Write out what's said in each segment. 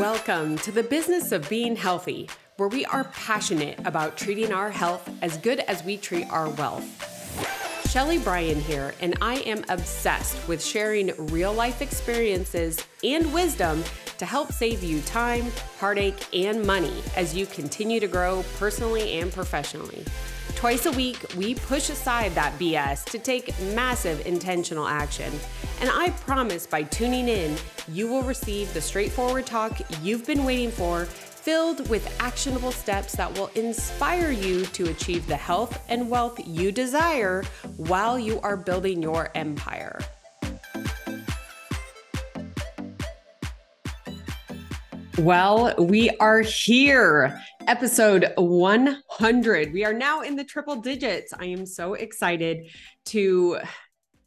Welcome to the business of being healthy, where we are passionate about treating our health as good as we treat our wealth. Sheley Brien here, and I am obsessed with sharing real life experiences and wisdom to help save you time, heartache, and money as you continue to grow personally and professionally. Twice a week, we push aside that BS to take massive intentional action. And I promise by tuning in, you will receive the straightforward talk you've been waiting for, filled with actionable steps that will inspire you to achieve the health and wealth you desire while you are building your empire. Well, we are here episode 100. We are now in the triple digits. I am so excited to,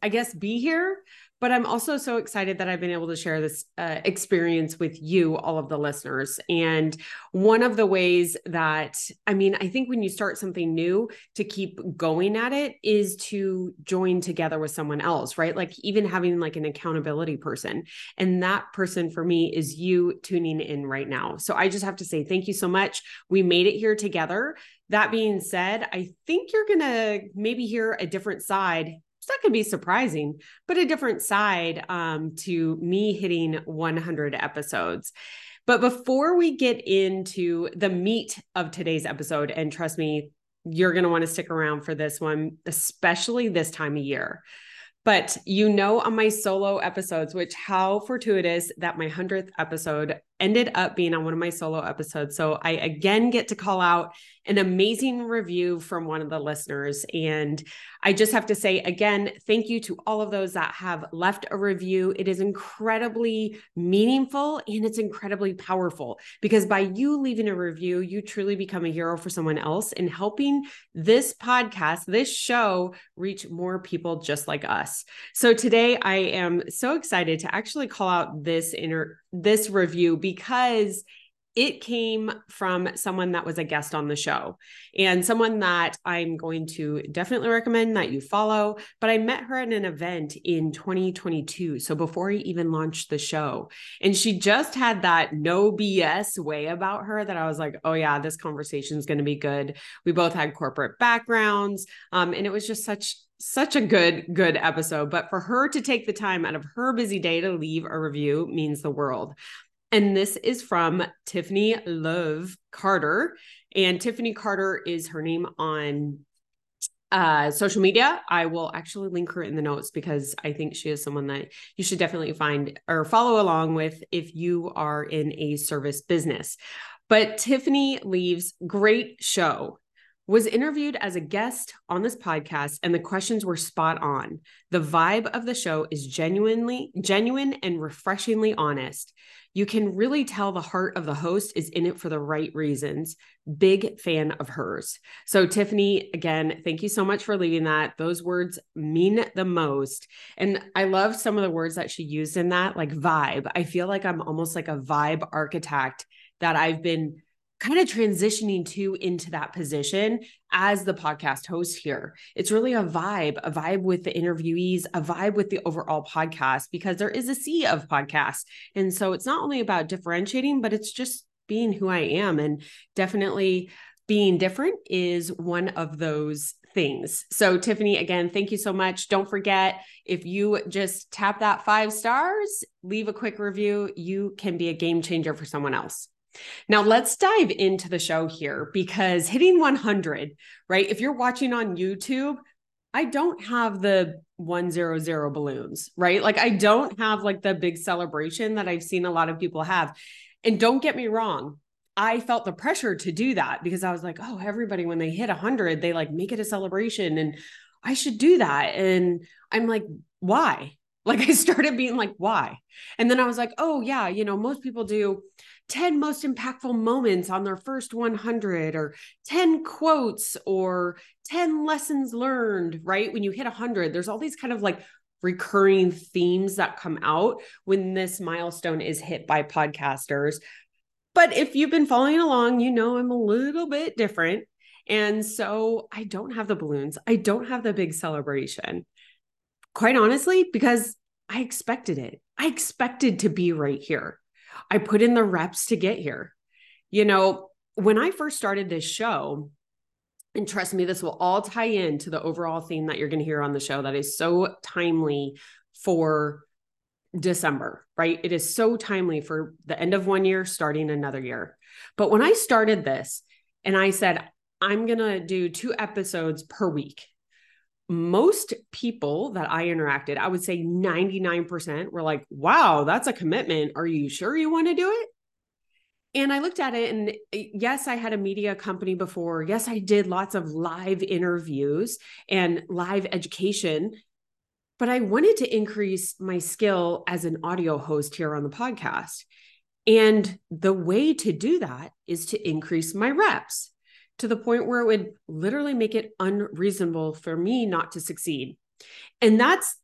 I guess, be here but I'm also so excited that I've been able to share this uh, experience with you, all of the listeners. And one of the ways that, I mean, I think when you start something new to keep going at it is to join together with someone else, right? Like even having like an accountability person. And that person for me is you tuning in right now. So I just have to say thank you so much. We made it here together. That being said, I think you're going to maybe hear a different side that could be surprising, but a different side um, to me hitting 100 episodes. But before we get into the meat of today's episode, and trust me, you're going to want to stick around for this one, especially this time of year. But you know, on my solo episodes, which how fortuitous that my 100th episode ended up being on one of my solo episodes. So I again get to call out an amazing review from one of the listeners. And I just have to say again, thank you to all of those that have left a review. It is incredibly meaningful and it's incredibly powerful because by you leaving a review, you truly become a hero for someone else and helping this podcast, this show reach more people just like us. So today I am so excited to actually call out this inner this review because it came from someone that was a guest on the show and someone that I'm going to definitely recommend that you follow. But I met her at an event in 2022. So before he even launched the show, and she just had that no BS way about her that I was like, oh, yeah, this conversation is going to be good. We both had corporate backgrounds. Um, and it was just such such a good good episode but for her to take the time out of her busy day to leave a review means the world and this is from tiffany love carter. And tiffany carter is her name on uh, social media. I will actually link her in the notes because i think she is someone that you should definitely find or follow along with if you are in a service business. But tiffany leaves great show was interviewed as a guest on this podcast and the questions were spot on. The vibe of the show is genuinely genuine and refreshingly honest. You can really tell the heart of the host is in it for the right reasons. Big fan of hers. So Tiffany, again, thank you so much for leaving that. Those words mean the most. And I love some of the words that she used in that like vibe. I feel like I'm almost like a vibe architect that I've been kind of transitioning to into that position as the podcast host here. It's really a vibe, a vibe with the interviewees, a vibe with the overall podcast, because there is a sea of podcasts. And so it's not only about differentiating, but it's just being who I am. And definitely being different is one of those things. So, Tiffany, again, thank you so much. Don't forget if you just tap that five stars, leave a quick review, you can be a game changer for someone else. Now, let's dive into the show here because hitting 100, right? If you're watching on YouTube, I don't have the 100 balloons, right? Like, I don't have like the big celebration that I've seen a lot of people have. And don't get me wrong, I felt the pressure to do that because I was like, oh, everybody, when they hit 100, they like make it a celebration and I should do that. And I'm like, why? Like, I started being like, why? And then I was like, oh, yeah, you know, most people do 10 most impactful moments on their first 100 or 10 quotes or 10 lessons learned, right? When you hit 100, there's all these kind of like recurring themes that come out when this milestone is hit by podcasters. But if you've been following along, you know I'm a little bit different. And so I don't have the balloons, I don't have the big celebration. Quite honestly, because I expected it. I expected to be right here. I put in the reps to get here. You know, when I first started this show, and trust me, this will all tie into the overall theme that you're going to hear on the show that is so timely for December, right? It is so timely for the end of one year, starting another year. But when I started this and I said, I'm going to do two episodes per week, most people that I interacted, I would say 99% were like, wow, that's a commitment. Are you sure you want to do it? And I looked at it, and eh, yes, I had a media company before. Yes, I did lots of live interviews and live education, but I wanted to increase my skill as an audio host here on the podcast. And the way to do that is to increase my reps to the point where it would literally make it unreasonable for me not to succeed. And that's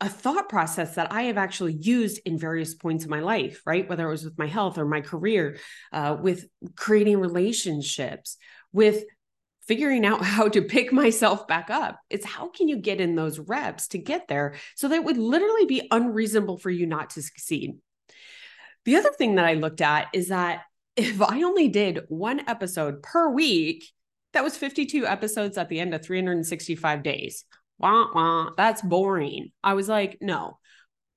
a thought process that I have actually used in various points of my life, right? Whether it was with my health or my career, uh, with creating relationships, with figuring out how to pick myself back up. It's how can you get in those reps to get there so that it would literally be unreasonable for you not to succeed. The other thing that I looked at is that if I only did one episode per week, that was 52 episodes at the end of 365 days wah, wah, that's boring. I was like, no,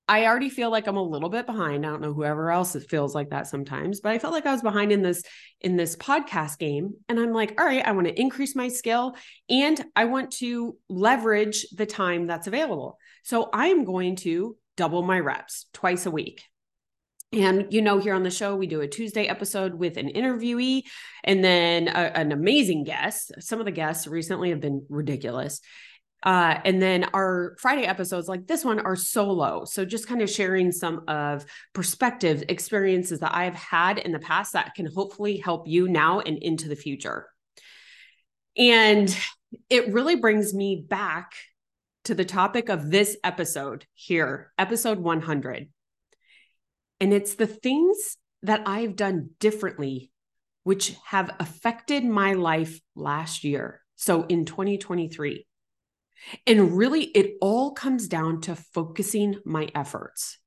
I already feel like I'm a little bit behind. I don't know whoever else it feels like that sometimes, but I felt like I was behind in this in this podcast game and I'm like, all right, I want to increase my skill and I want to leverage the time that's available. So I am going to double my reps twice a week. And you know, here on the show, we do a Tuesday episode with an interviewee and then a, an amazing guest. Some of the guests recently have been ridiculous. Uh, and then our Friday episodes, like this one, are solo. So just kind of sharing some of perspectives, experiences that I've had in the past that can hopefully help you now and into the future. And it really brings me back to the topic of this episode here, episode 100. And it's the things that I've done differently, which have affected my life last year. So in 2023. And really, it all comes down to focusing my efforts.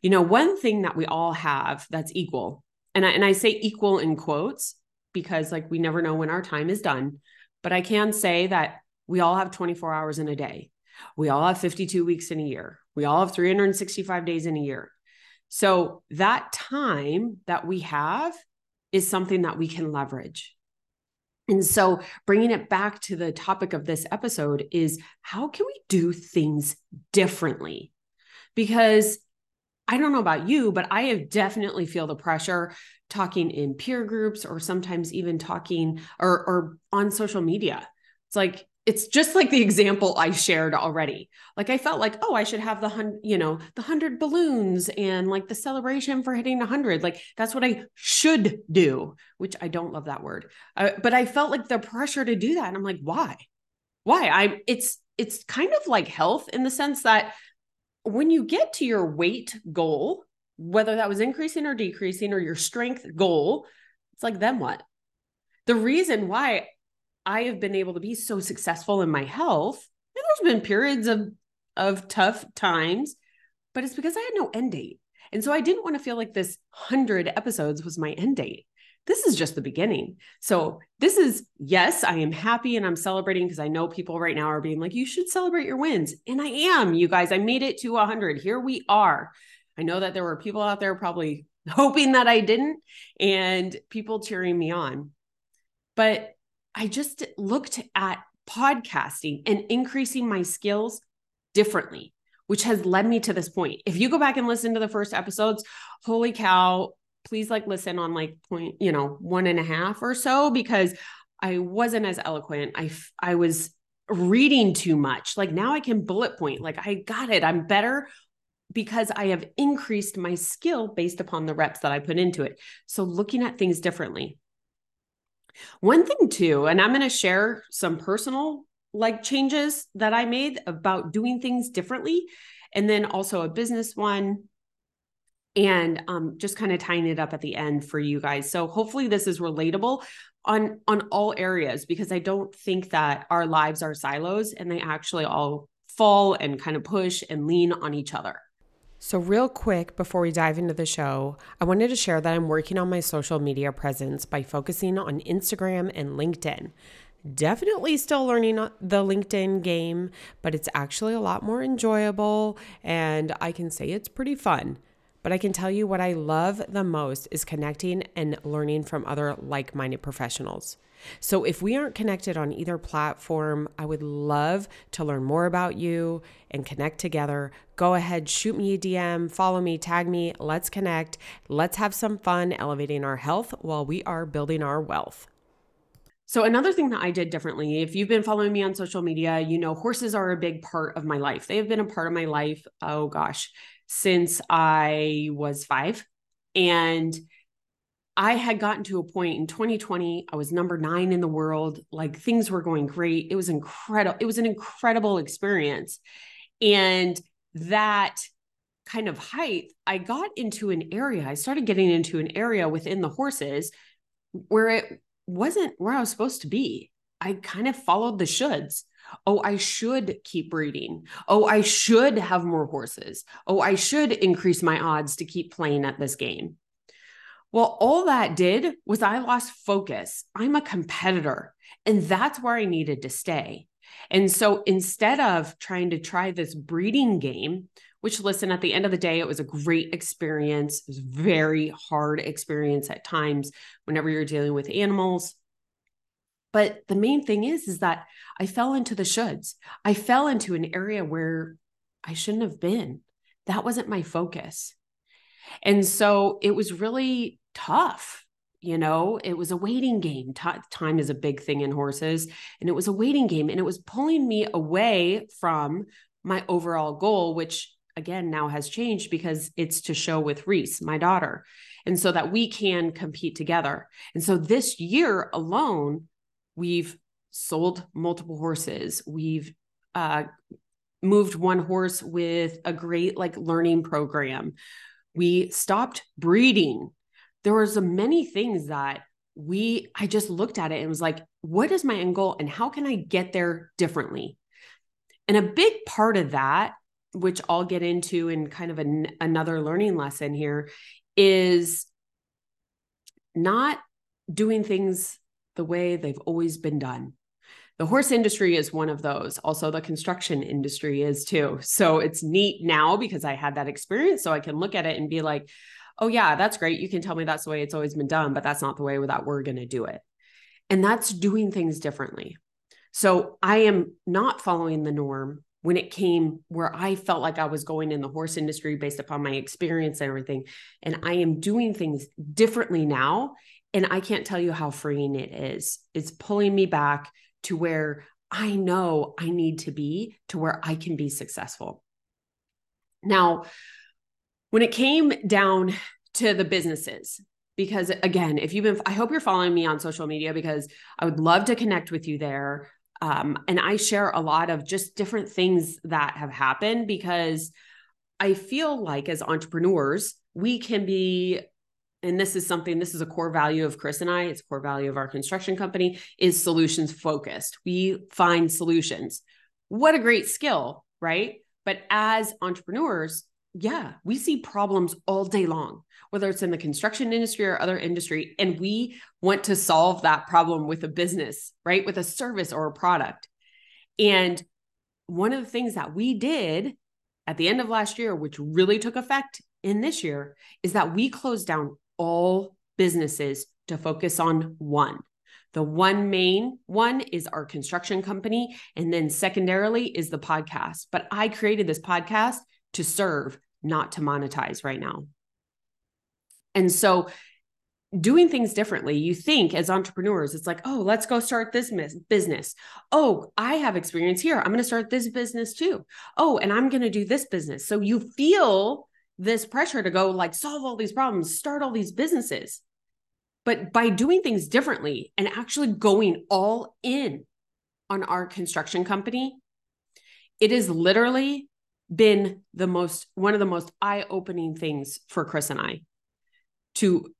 You know, one thing that we all have that's equal, and I, and I say equal in quotes because, like, we never know when our time is done, but I can say that we all have 24 hours in a day. We all have 52 weeks in a year. We all have 365 days in a year. So that time that we have is something that we can leverage. And so, bringing it back to the topic of this episode is how can we do things differently? Because I don't know about you, but I have definitely feel the pressure talking in peer groups or sometimes even talking or, or on social media. It's like it's just like the example I shared already. Like I felt like, oh, I should have the hundred, you know, the hundred balloons and like the celebration for hitting a hundred. Like that's what I should do, which I don't love that word. Uh, but I felt like the pressure to do that, and I'm like, why? Why? I'm. it's it's kind of like health in the sense that when you get to your weight goal, whether that was increasing or decreasing or your strength goal, it's like then what? The reason why I have been able to be so successful in my health. And there's been periods of of tough times, but it's because I had no end date. And so I didn't want to feel like this 100 episodes was my end date. This is just the beginning. So, this is yes, I am happy and I'm celebrating because I know people right now are being like, you should celebrate your wins. And I am, you guys. I made it to 100. Here we are. I know that there were people out there probably hoping that I didn't and people cheering me on. But I just looked at podcasting and increasing my skills differently, which has led me to this point. If you go back and listen to the first episodes, holy cow, please like listen on like point, you know, one and a half or so because I wasn't as eloquent. I I was reading too much. Like now I can bullet point. Like I got it. I'm better because I have increased my skill based upon the reps that I put into it. So looking at things differently. One thing too, and I'm going to share some personal like changes that I made about doing things differently, and then also a business one, and um, just kind of tying it up at the end for you guys. So hopefully this is relatable on on all areas because I don't think that our lives are silos and they actually all fall and kind of push and lean on each other. So, real quick before we dive into the show, I wanted to share that I'm working on my social media presence by focusing on Instagram and LinkedIn. Definitely still learning uh, the LinkedIn game, but it's actually a lot more enjoyable and I can say it's pretty fun. But I can tell you what I love the most is connecting and learning from other like minded professionals. So if we aren't connected on either platform, I would love to learn more about you and connect together. Go ahead, shoot me a DM, follow me, tag me. Let's connect. Let's have some fun elevating our health while we are building our wealth. So, another thing that I did differently, if you've been following me on social media, you know, horses are a big part of my life. They have been a part of my life, oh gosh, since I was five. And I had gotten to a point in 2020, I was number nine in the world. Like things were going great. It was incredible. It was an incredible experience. And that kind of height, I got into an area, I started getting into an area within the horses where it wasn't where I was supposed to be. I kind of followed the shoulds. Oh, I should keep breeding. Oh, I should have more horses. Oh, I should increase my odds to keep playing at this game. Well, all that did was I lost focus. I'm a competitor, and that's where I needed to stay. And so instead of trying to try this breeding game, which listen, at the end of the day, it was a great experience. It was very hard experience at times whenever you're dealing with animals. But the main thing is, is that I fell into the shoulds. I fell into an area where I shouldn't have been. That wasn't my focus. And so it was really tough. You know, it was a waiting game. T- time is a big thing in horses. And it was a waiting game. And it was pulling me away from my overall goal, which again now has changed because it's to show with Reese, my daughter. And so that we can compete together. And so this year alone, we've sold multiple horses. We've uh, moved one horse with a great like learning program. We stopped breeding there was many things that we i just looked at it and was like what is my end goal and how can i get there differently? And a big part of that which i'll get into in kind of an, another learning lesson here is not doing things the way they've always been done. The horse industry is one of those. Also the construction industry is too. So it's neat now because i had that experience so i can look at it and be like oh yeah that's great. You can tell me that's the way it's always been done but that's not the way that we're going to do it. And that's doing things differently. So i am not following the norm when it came where i felt like i was going in the horse industry based upon my experience and everything. And i am doing things differently now. And i can't tell you how freeing it is. It's pulling me back to where i know i need to be to where i can be successful. Now when it came down to the businesses, because again, if you've been, I hope you're following me on social media because I would love to connect with you there. Um, and I share a lot of just different things that have happened because I feel like as entrepreneurs, we can be and this is something this is a core value of chris and i it's a core value of our construction company is solutions focused. We find solutions. What a great skill right? But as entrepreneurs yeah, we see problems all day long, whether it's in the construction industry or other industry, and we want to solve that problem with a business, right? With a service or a product. And one of the things that we did at the end of last year, which really took effect in this year, is that we closed down all businesses to focus on one. The one main one is our construction company. And then secondarily is the podcast. But I created this podcast to serve, not to monetize right now. And so doing things differently, you think as entrepreneurs, it's like, oh, let's go start this business. Oh, I have experience here. I'm going to start this business too. Oh, and I'm going to do this business. So you feel this pressure to go like solve all these problems, start all these businesses. But by doing things differently and actually going all in on our construction company, it is literally been the most one of the most eye-opening things for Chris and I to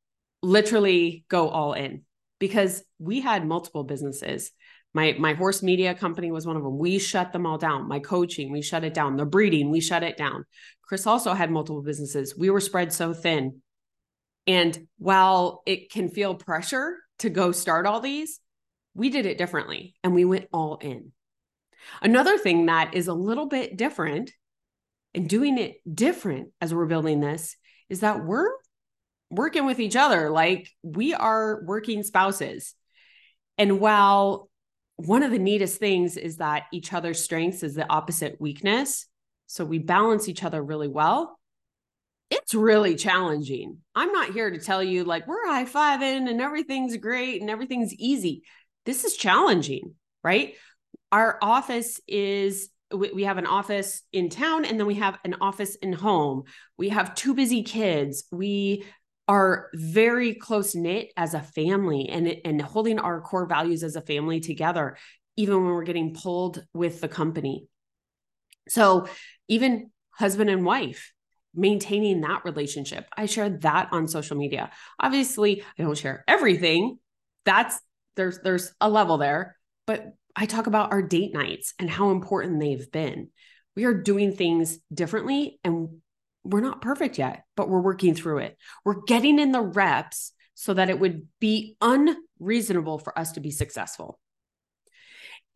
literally go all in because we had multiple businesses My my horse media company was one of them. We shut them all down. My coaching, we shut it down. The breeding, we shut it down. Chris also had multiple businesses. We were spread so thin. And while it can feel pressure to go start all these, we did it differently and we went all in. Another thing that is a little bit different and doing it different as we're building this is that we're working with each other like we are working spouses. And while one of the neatest things is that each other's strengths is the opposite weakness, so we balance each other really well. It's really challenging. I'm not here to tell you like we're high fiving and everything's great and everything's easy. This is challenging, right? Our office is we have an office in town and then we have an office in home. We have two busy kids. We are very close knit as a family and and holding our core values as a family together even when we're getting pulled with the company. So, even husband and wife maintaining that relationship. I share that on social media. Obviously, I don't share everything. That's there's there's a level there, but I talk about our date nights and how important they've been. We are doing things differently and we're not perfect yet, but we're working through it. We're getting in the reps so that it would be unreasonable for us to be successful.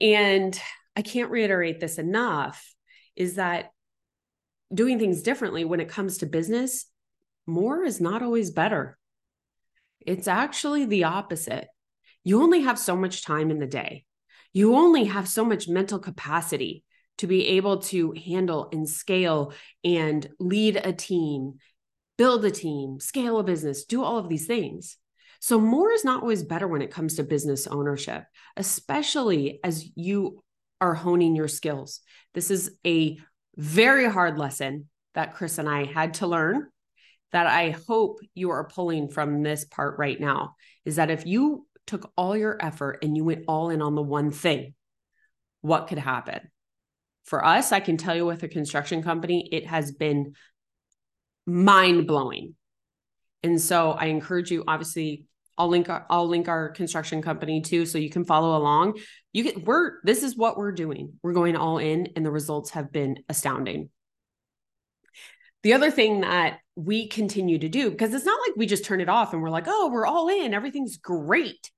And I can't reiterate this enough is that doing things differently when it comes to business, more is not always better. It's actually the opposite. You only have so much time in the day. You only have so much mental capacity to be able to handle and scale and lead a team, build a team, scale a business, do all of these things. So, more is not always better when it comes to business ownership, especially as you are honing your skills. This is a very hard lesson that Chris and I had to learn that I hope you are pulling from this part right now is that if you took all your effort and you went all in on the one thing, what could happen? For us, I can tell you with a construction company, it has been mind blowing. And so I encourage you, obviously, I'll link our, I'll link our construction company too, so you can follow along. You get we're this is what we're doing. We're going all in, and the results have been astounding. The other thing that we continue to do, because it's not like we just turn it off and we're like, oh, we're all in, everything's great,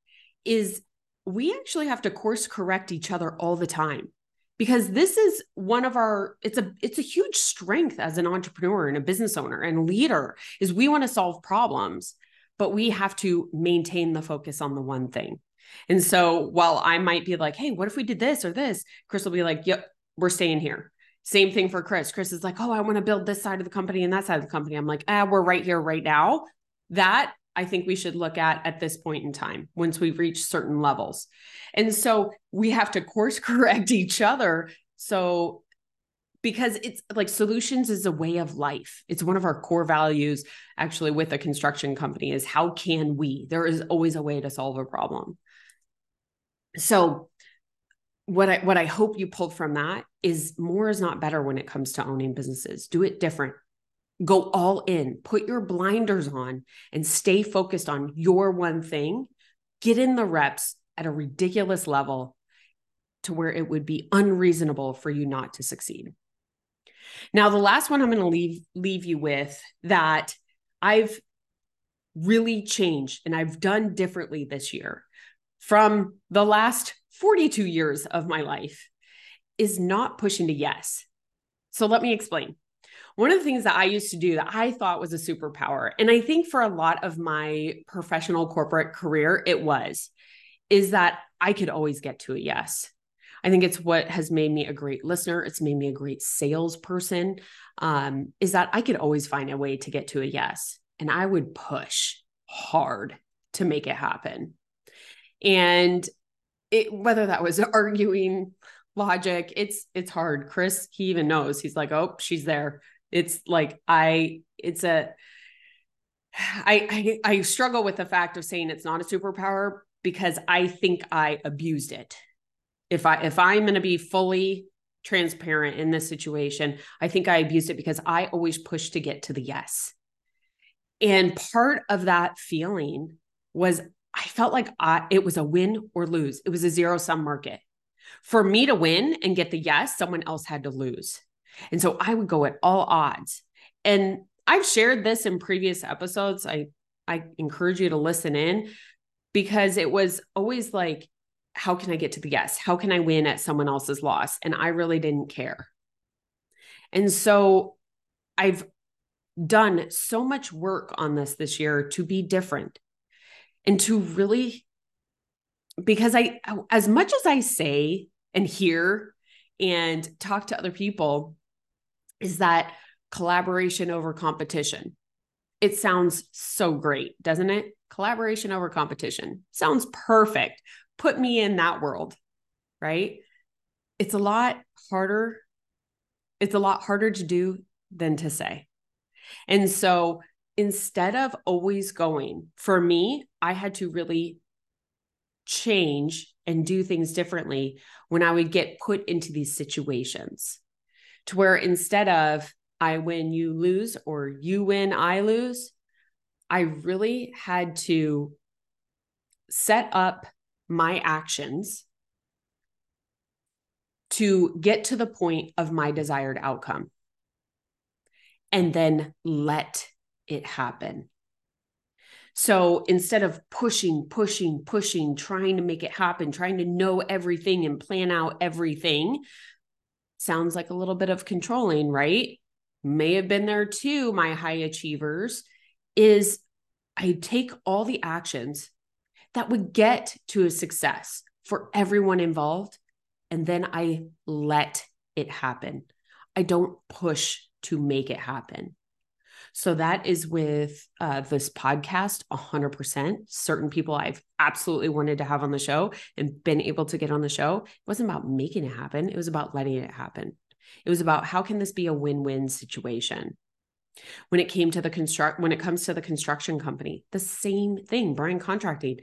is we actually have to course correct each other all the time because this is one of our it's a it's a huge strength as an entrepreneur and a business owner and leader is we want to solve problems but we have to maintain the focus on the one thing. And so while I might be like, hey, what if we did this or this? Chris will be like, yep, we're staying here. Same thing for Chris. Chris is like, oh, I want to build this side of the company and that side of the company. I'm like, ah, we're right here, right now. That I think we should look at at this point in time once we've reached certain levels. And so we have to course correct each other. So because it's like solutions is a way of life. It's one of our core values actually with a construction company is how can we? There is always a way to solve a problem. So what I what I hope you pulled from that is more is not better when it comes to owning businesses. Do it different. Go all in. Put your blinders on and stay focused on your one thing. Get in the reps at a ridiculous level to where it would be unreasonable for you not to succeed. Now, the last one I'm going to leave leave you with that I've really changed and I've done differently this year from the last 42 years of my life is not pushing to yes. So let me explain. One of the things that I used to do that I thought was a superpower, and I think for a lot of my professional corporate career, it was, is that I could always get to a yes. I think it's what has made me a great listener. It's made me a great salesperson. Um, is that I could always find a way to get to a yes, and I would push hard to make it happen. And it, whether that was arguing logic, it's it's hard. Chris, he even knows. He's like, oh, she's there. It's like I. It's a. I, I I struggle with the fact of saying it's not a superpower because I think I abused it if i if i'm going to be fully transparent in this situation i think i abused it because i always pushed to get to the yes and part of that feeling was I felt like I, it was a win or lose. It was a zero sum market. For me to win and get the yes, someone else had to lose. And so I would go at all odds. And I've shared this in previous episodes. I I encourage you to listen in because it was always like how can I get to the yes? How can I win at someone else's loss? And I really didn't care. And so I've done so much work on this this year to be different and to really because I as much as I say and hear and talk to other people is that collaboration over competition. It sounds so great, doesn't it? Collaboration over competition sounds perfect. Put me in that world, right? It's a lot harder. It's a lot harder to do than to say. And so instead of always going, for me, I had to really change and do things differently when I would get put into these situations to where instead of I win, you lose, or you win, I lose, I really had to set up my actions to get to the point of my desired outcome and then let it happen. So instead of pushing, pushing, pushing, trying to make it happen, trying to know everything and plan out everything, sounds like a little bit of controlling, right? May have been there too, my high achievers, is I take all the actions that would get to a success for everyone involved, and then I let it happen. I don't push to make it happen. So that is with uh, this podcast 100%. Certain people I've absolutely wanted to have on the show and been able to get on the show. It wasn't about making it happen, it was about letting it happen. It was about how can this be a win-win situation? When it came to the construct when it comes to the construction company, the same thing, Brien Contracting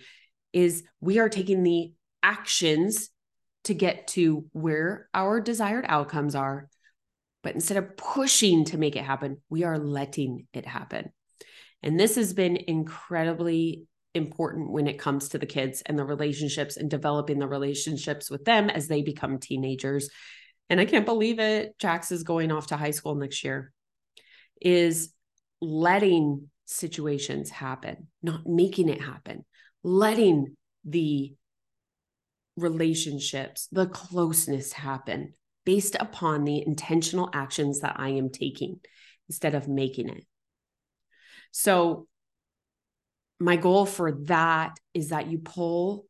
is we are taking the actions to get to where our desired outcomes are but instead of pushing to make it happen, we are letting it happen. And this has been incredibly important when it comes to the kids and the relationships and developing the relationships with them as they become teenagers. And I can't believe it. Jax is going off to high school next year. Is letting situations happen, not making it happen, letting the relationships, the closeness happen, based upon the intentional actions that I am taking instead of making it. So, my goal for that is that you pull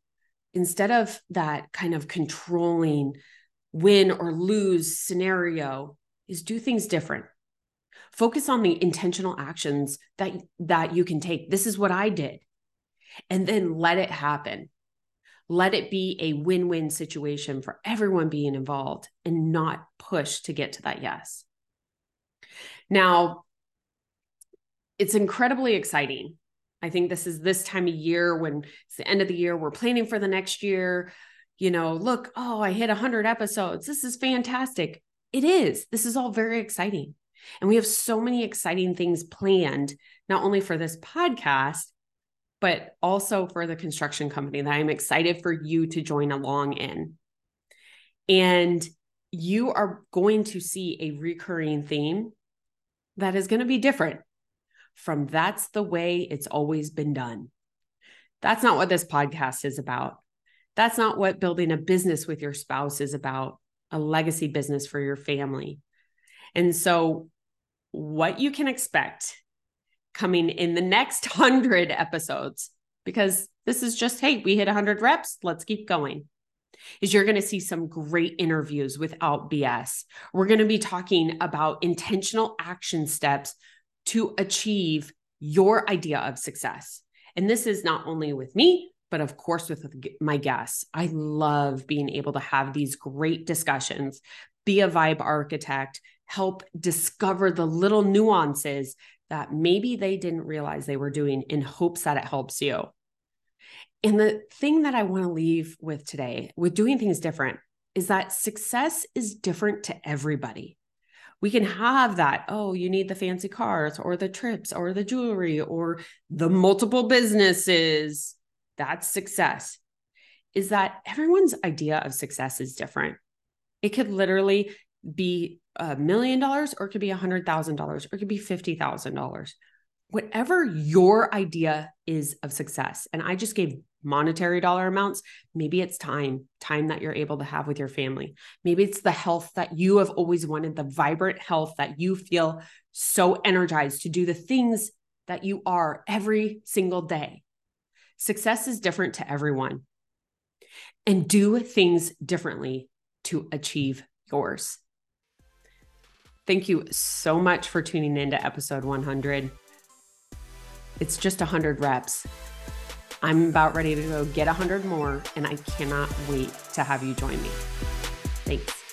instead of that kind of controlling win or lose scenario is do things different. Focus on the intentional actions that that you can take. This is what i did. And then let it happen let it be a win win situation for everyone being involved and not push to get to that yes. Now, it's incredibly exciting. I think this is this time of year when it's the end of the year, we're planning for the next year. You know, look, oh, I hit 100 episodes. This is fantastic. It is. This is all very exciting. And we have so many exciting things planned, not only for this podcast, but also for the construction company that I'm excited for you to join along in. And you are going to see a recurring theme that is going to be different from that's the way it's always been done. That's not what this podcast is about. That's not what building a business with your spouse is about, a legacy business for your family. And so, what you can expect coming in the next 100 episodes because this is just, hey, we hit 100 reps, let's keep going. Is you're going to see some great interviews without BS. We're going to be talking about intentional action steps to achieve your idea of success. And this is not only with me, but of course with my guests. I love being able to have these great discussions, be a vibe architect, help discover the little nuances that maybe they didn't realize they were doing in hopes that it helps you. And the thing that I want to leave with today, with doing things different, is that success is different to everybody. We can have that, oh, you need the fancy cars or the trips or the jewelry or the multiple businesses. that's success, is that everyone's idea of success is different. It could literally be a million dollars or it could be a hundred thousand dollars or it could be fifty thousand dollars. Whatever your idea is of success. And I just gave monetary dollar amounts. Maybe it's time, time that you're able to have with your family. Maybe it's the health that you have always wanted, the vibrant health that you feel so energized to do the things that you are every single day. Success is different to everyone. And do things differently to achieve yours. Thank you so much for tuning in to episode 100. It's just 100 reps. I'm about ready to go get 100 more, and I cannot wait to have you join me. Thanks.